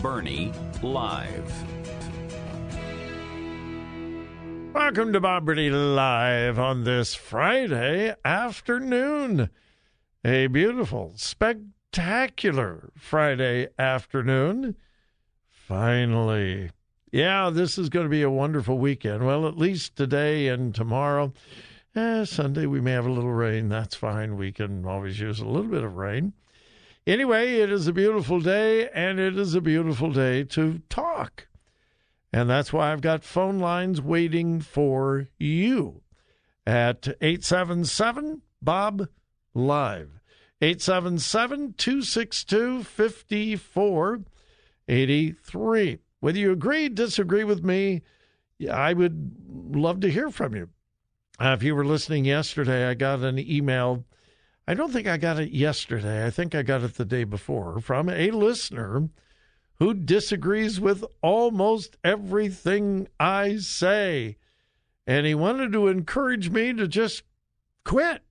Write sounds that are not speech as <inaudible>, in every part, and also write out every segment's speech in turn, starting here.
Burney Live. Welcome to Bob Burney Live on this Friday afternoon. A beautiful, spectacular Friday afternoon. Finally. Yeah, this is going to be a wonderful weekend. Well, at least today and tomorrow. Eh, Sunday we may have a little rain. That's fine. We can always use a little bit of rain. Anyway, it is a beautiful day, and it is a beautiful day to talk. And that's why I've got phone lines waiting for you at 877 Bob Live. 877 262 5483. Whether you agree, disagree with me, I would love to hear from you. Uh, if you were listening yesterday, I got an email. I don't think I got it yesterday. I think I got it the day before from a listener who disagrees with almost everything I say. And he wanted to encourage me to just quit,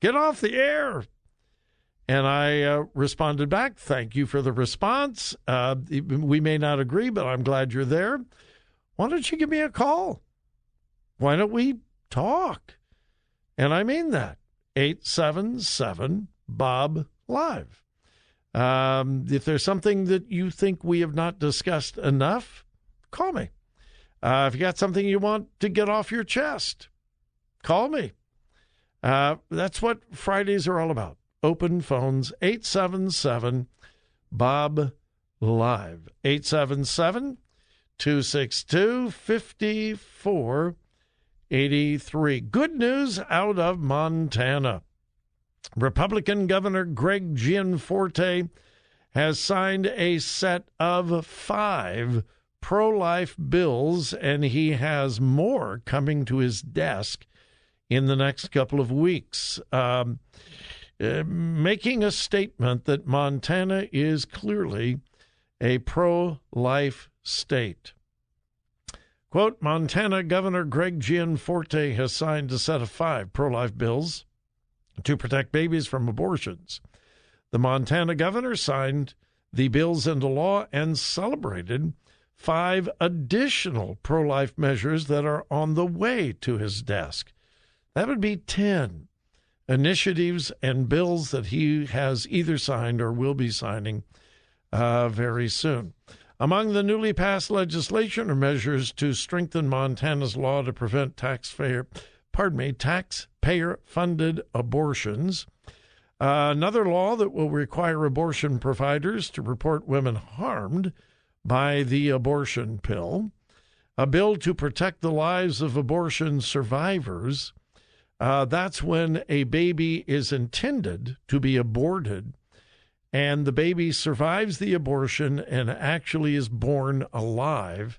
get off the air. And I uh, responded back, Thank you for the response. Uh, we may not agree, but I'm glad you're there. Why don't you give me a call? Why don't we talk? And I mean that. 877 Bob Live. Um, if there's something that you think we have not discussed enough, call me. Uh, if you got something you want to get off your chest, call me. Uh, that's what Fridays are all about. Open phones 877 Bob Live. 877 262 5483. Good news out of Montana. Republican Governor Greg Gianforte has signed a set of five pro life bills, and he has more coming to his desk in the next couple of weeks. Um, uh, making a statement that Montana is clearly a pro life state. Quote Montana Governor Greg Gianforte has signed a set of five pro life bills to protect babies from abortions. The Montana governor signed the bills into law and celebrated five additional pro life measures that are on the way to his desk. That would be 10 initiatives and bills that he has either signed or will be signing uh, very soon. Among the newly passed legislation are measures to strengthen Montana's law to prevent taxpayer, pardon me, taxpayer funded abortions. Uh, another law that will require abortion providers to report women harmed by the abortion pill. A bill to protect the lives of abortion survivors. uh, that's when a baby is intended to be aborted and the baby survives the abortion and actually is born alive,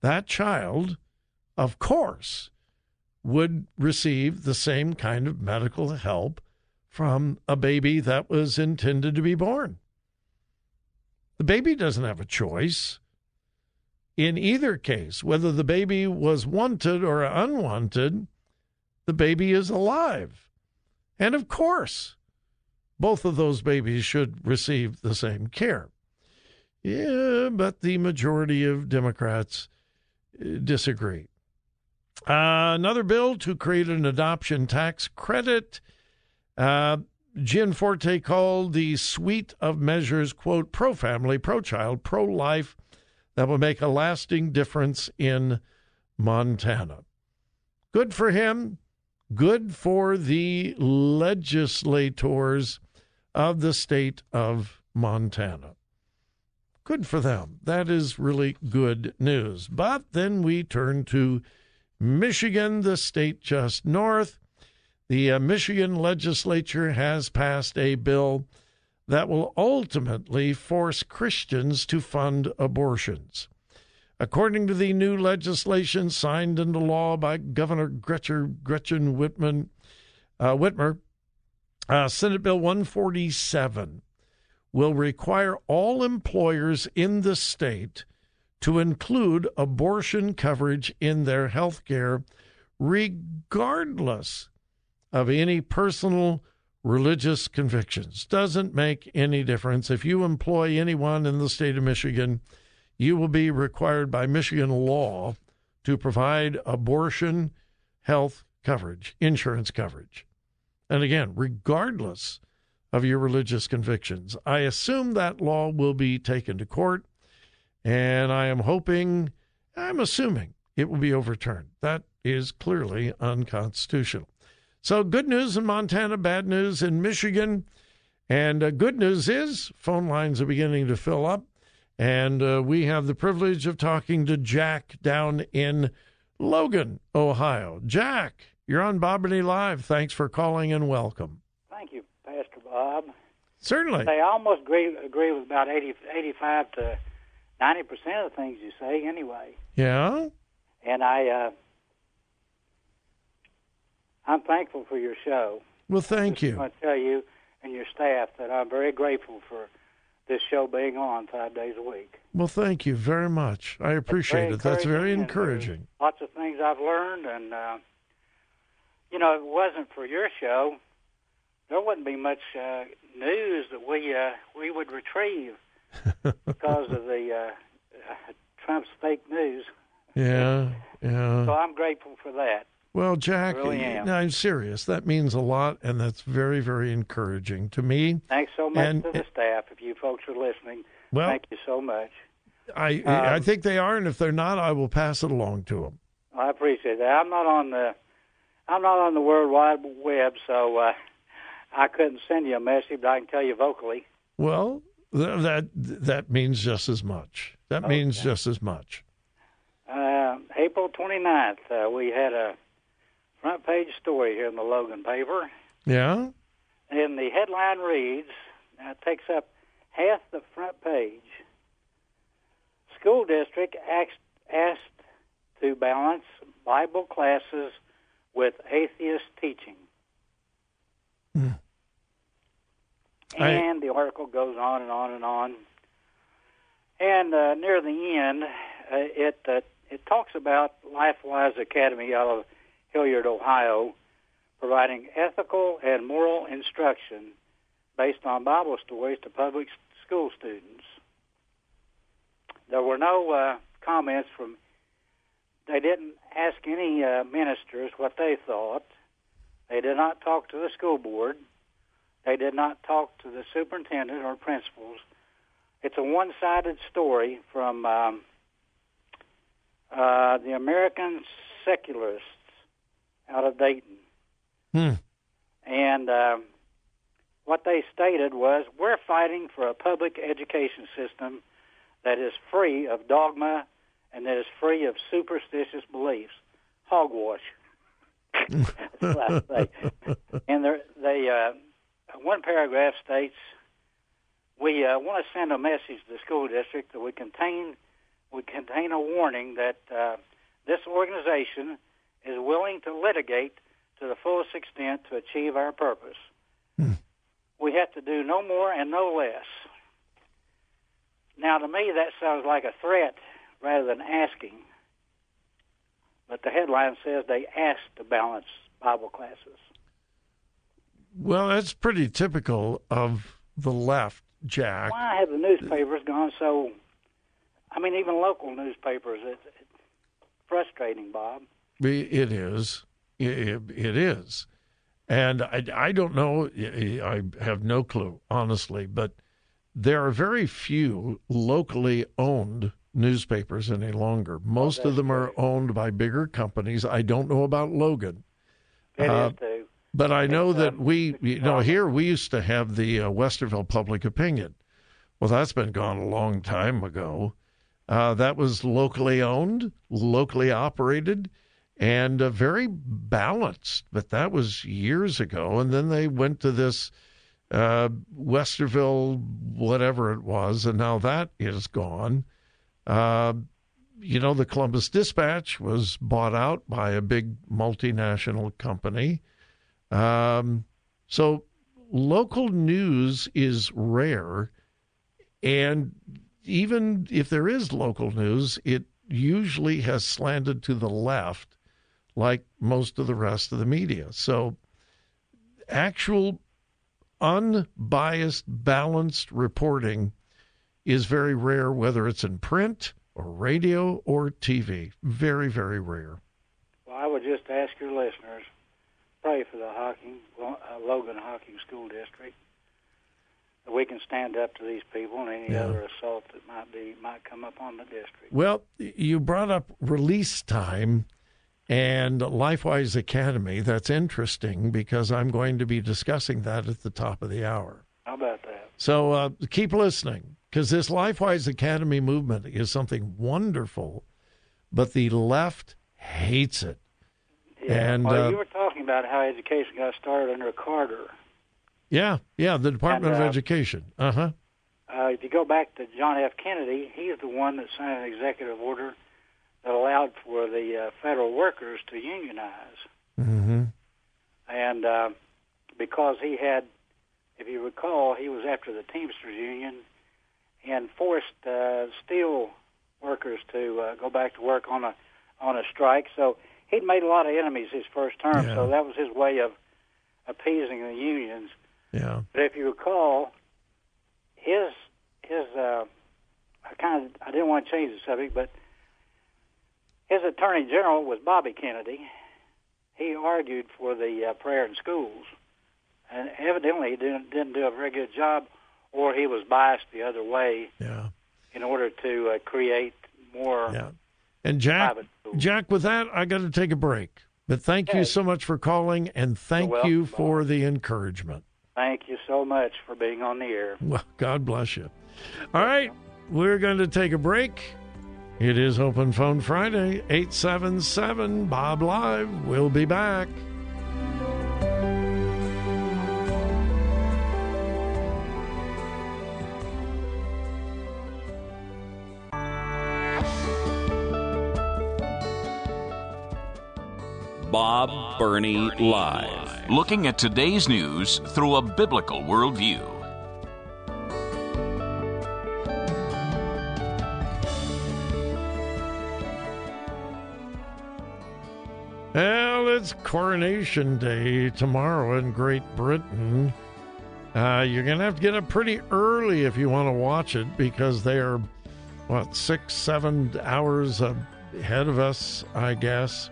that child, of course, would receive the same kind of medical help from a baby that was intended to be born. The baby doesn't have a choice. In either case, whether the baby was wanted or unwanted, the baby is alive. And of course, both of those babies should receive the same care. Yeah, but the majority of Democrats uh, disagree. Uh, another bill to create an adoption tax credit. Uh, Gianforte called the suite of measures, quote, pro family, pro child, pro life, that will make a lasting difference in Montana. Good for him. Good for the legislators of the state of Montana. Good for them. That is really good news. But then we turn to Michigan, the state just north. The uh, Michigan legislature has passed a bill that will ultimately force Christians to fund abortions. According to the new legislation signed into law by Governor Gretchen, Gretchen Whitman, uh, Whitmer, uh, Senate Bill 147 will require all employers in the state to include abortion coverage in their health care, regardless of any personal religious convictions. Doesn't make any difference. If you employ anyone in the state of Michigan, you will be required by Michigan law to provide abortion health coverage, insurance coverage. And again, regardless of your religious convictions, I assume that law will be taken to court, and I am hoping, I'm assuming it will be overturned. That is clearly unconstitutional. So, good news in Montana, bad news in Michigan. And uh, good news is phone lines are beginning to fill up. And uh, we have the privilege of talking to Jack down in Logan, Ohio. Jack, you're on Bob Burney Live. Thanks for calling and welcome. Thank you, Pastor Bob. Certainly. I almost agree, agree with about 80, 85 to 90% of the things you say anyway. Yeah? And I, uh, I'm thankful for your show. Well, thank you. I want to tell you and your staff that I'm very grateful for this show being on five days a week. Well, thank you very much. I appreciate it. That's very encouraging. Lots of things I've learned, and uh, you know, if it wasn't for your show, there wouldn't be much uh, news that we uh, we would retrieve <laughs> because of the uh, Trump's fake news. Yeah, yeah. So I'm grateful for that. Well, Jack, really am. no, I'm serious. That means a lot, and that's very, very encouraging to me. Thanks so much And- to the staff. If you folks are listening, Well- thank you so much. I Um, I think they are, and if they're not, I will pass it along to them. I appreciate that. I'm not on the I'm not on the World Wide Web, so uh, I couldn't send you a message, but I can tell you vocally. Well, th- that that means just as much. That means just as much. Uh, April 29th, uh, we had a front page story here in the Logan paper, Yeah. and the headline reads, uh, it takes up half the front page. School district asked, asked to balance Bible classes with atheist teaching. I- And the article goes on and on and on. And uh, near the end, uh, it uh, it talks about LifeWise Academy out of Hilliard, Ohio, providing ethical and moral instruction based on Bible stories to public school students. There were no uh, comments from. They didn't ask any uh, ministers what they thought. They did not talk to the school board. They did not talk to the superintendent or principals. It's a one-sided story from um, uh, the American Secularists out of Dayton. Hmm. And um, what they stated was, we're fighting for a public education system that is free of dogma and that is free of superstitious beliefs. Hogwash. <laughs> That's what I say. And they they uh, one paragraph states, "We uh, want to send a message to the school district that we contain we contain a warning that uh, this organization is willing to litigate to the fullest extent to achieve our purpose. We have to do no more and no less." Now, to me, that sounds like a threat rather than asking. But the headline says they asked to balance Bible classes. Well, that's pretty typical of the left, Jack. Why have the newspapers gone so? I mean, even local newspapers. It's, it's frustrating, Bob. It is. It, it is. And I, I don't know. I have no clue, honestly, but there are very few locally owned newspapers any longer. Most of them are owned by bigger companies. I don't know about Logan. Uh. But I know that um, we, you know, here we used to have the uh, Westerville Public Opinion. Well, that's been gone a long time ago. Uh, that was locally owned, locally operated, and uh, very balanced. But that was years ago. And then they went to this uh, Westerville, whatever it was, and now that is gone. Uh, you know, the Columbus Dispatch was bought out by a big multinational company. Um, so local news is rare. And even if there is local news, it usually has slanted to the left, like most of the rest of the media. So actual unbiased, balanced reporting is very rare, whether it's in print or radio or TV. Very, very rare. Well, I would just ask your listeners pray for the Hocking, uh, Logan Hocking School District. We can stand up to these people and any Yeah. other assault that might be might come upon the district. Well, you brought up release time and LifeWise Academy. That's interesting because I'm going to be discussing that at the top of the hour. How about that? So uh, keep listening because this LifeWise Academy movement is something wonderful, but the left hates it. Yeah. And, well, uh, you were talking about how education got started under Carter. Yeah, yeah, the Department And, of uh, Education. Uh huh. Uh, if you go back to John F. Kennedy, he's the one that signed an executive order that allowed for the uh, federal workers to unionize. Mm-hmm. And uh, because he had, if you recall, he was after the Teamsters Union and forced uh, steel workers to uh, go back to work on a on a strike. So he'd made a lot of enemies his first term. Yeah. So that was his way of appeasing the unions. Yeah. But if you recall, his his uh, I kind of I didn't want to change the subject, but his attorney general was Bobby Kennedy. He argued for the uh, prayer in schools, and evidently he didn't didn't do a very good job, or he was biased the other way Yeah. in order to uh, create more Yeah. And Jack. Jack, with that, I got to take a break. But thank you so much for calling, and thank you for the encouragement. Thank you so much for being on the air. Well, God bless you. All right, we're going to take a break. It is Open Phone Friday, 877 Bob Live. We'll be back. Bob Burney Live. Looking at today's news through a biblical worldview. Well, it's Coronation Day tomorrow in Great Britain. Uh, you're going to have to get up pretty early if you want to watch it because they are, what, six, seven hours ahead of us, I guess.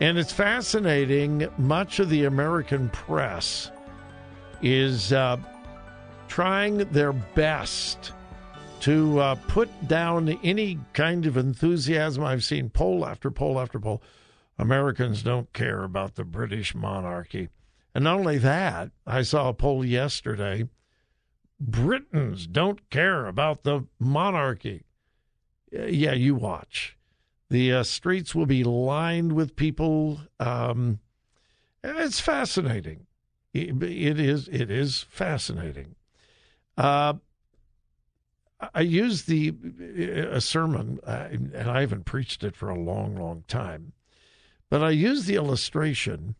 And it's fascinating. Much of the American press is uh, trying their best to uh, put down any kind of enthusiasm. I've seen poll after poll after poll. Americans don't care about the British monarchy. And not only that, I saw a poll yesterday Britons don't care about the monarchy. Yeah, you watch. The uh, streets will be lined with people. Um, it's fascinating. It, it is. It is fascinating. Uh, I used the a sermon, uh, and I haven't preached it for a long, long time, but I used the illustration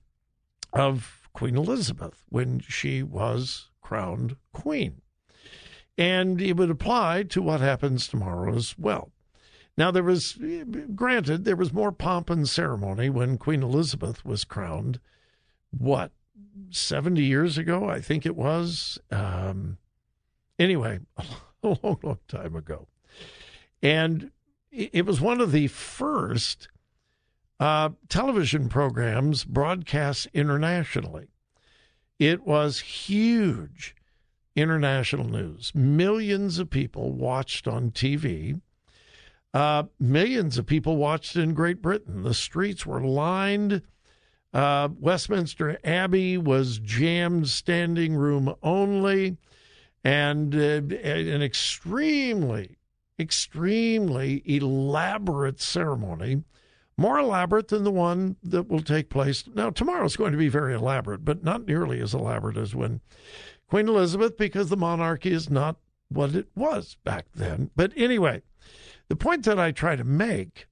of Queen Elizabeth when she was crowned queen, and it would apply to what happens tomorrow as well. Now, there was, granted, there was more pomp and ceremony when Queen Elizabeth was crowned. What, 70 years ago, I think it was? Um, anyway, <laughs> a long, long time ago. And it was one of the first uh, television programs broadcast internationally. It was huge international news. Millions of people watched on TV. Uh, millions of people watched in Great Britain. The streets were lined. Uh, Westminster Abbey was jammed, standing room only and uh, an extremely, extremely elaborate ceremony, more elaborate than the one that will take place. Now, tomorrow is going to be very elaborate, but not nearly as elaborate as when Queen Elizabeth, because the monarchy is not what it was back then. But anyway, the point that I try to make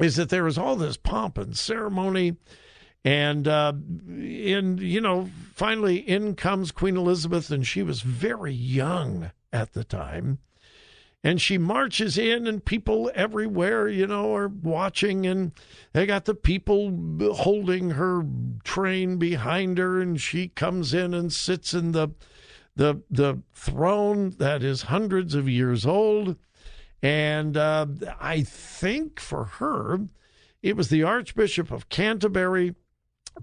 is that there is all this pomp and ceremony and uh, and you know, finally in comes Queen Elizabeth, and she was very young at the time. And she marches in, and people everywhere, you know, are watching, and they got the people holding her train behind her, and she comes in and sits in the the the throne that is hundreds of years old. And uh, I think for her, it was the Archbishop of Canterbury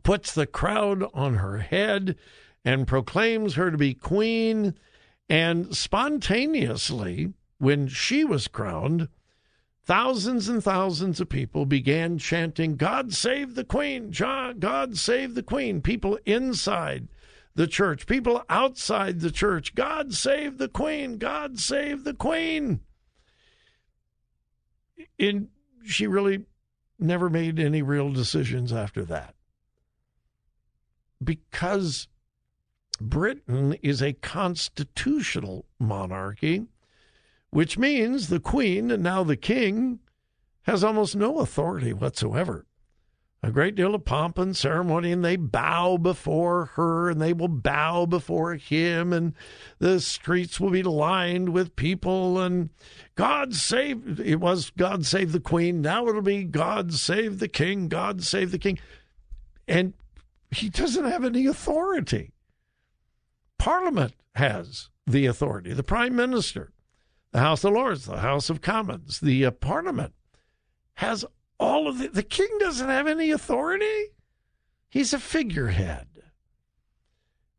puts the crowd on her head and proclaims her to be queen. And spontaneously, when she was crowned, thousands and thousands of people began chanting, God save the queen, God save the queen. People inside the church, people outside the church, God save the queen, God save the queen. And she really never made any real decisions after that because Britain is a constitutional monarchy, which means the Queen and now the King has almost no authority whatsoever. A great deal of pomp and ceremony, and they bow before her, and they will bow before him, and the streets will be lined with people. And God save, it was God save the Queen. Now it'll be God save the King, God save the King. And he doesn't have any authority. Parliament has the authority, the Prime Minister, the House of Lords, the House of Commons, the uh, Parliament has all of the. The king doesn't have any authority. He's a figurehead.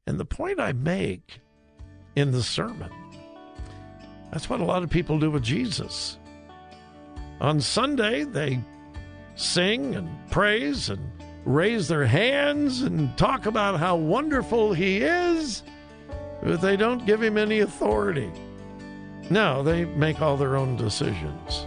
And the point I make in the sermon, that's what a lot of people do with Jesus. On Sunday, they sing and praise and raise their hands and talk about how wonderful he is, but they don't give him any authority. No, they make all their own decisions.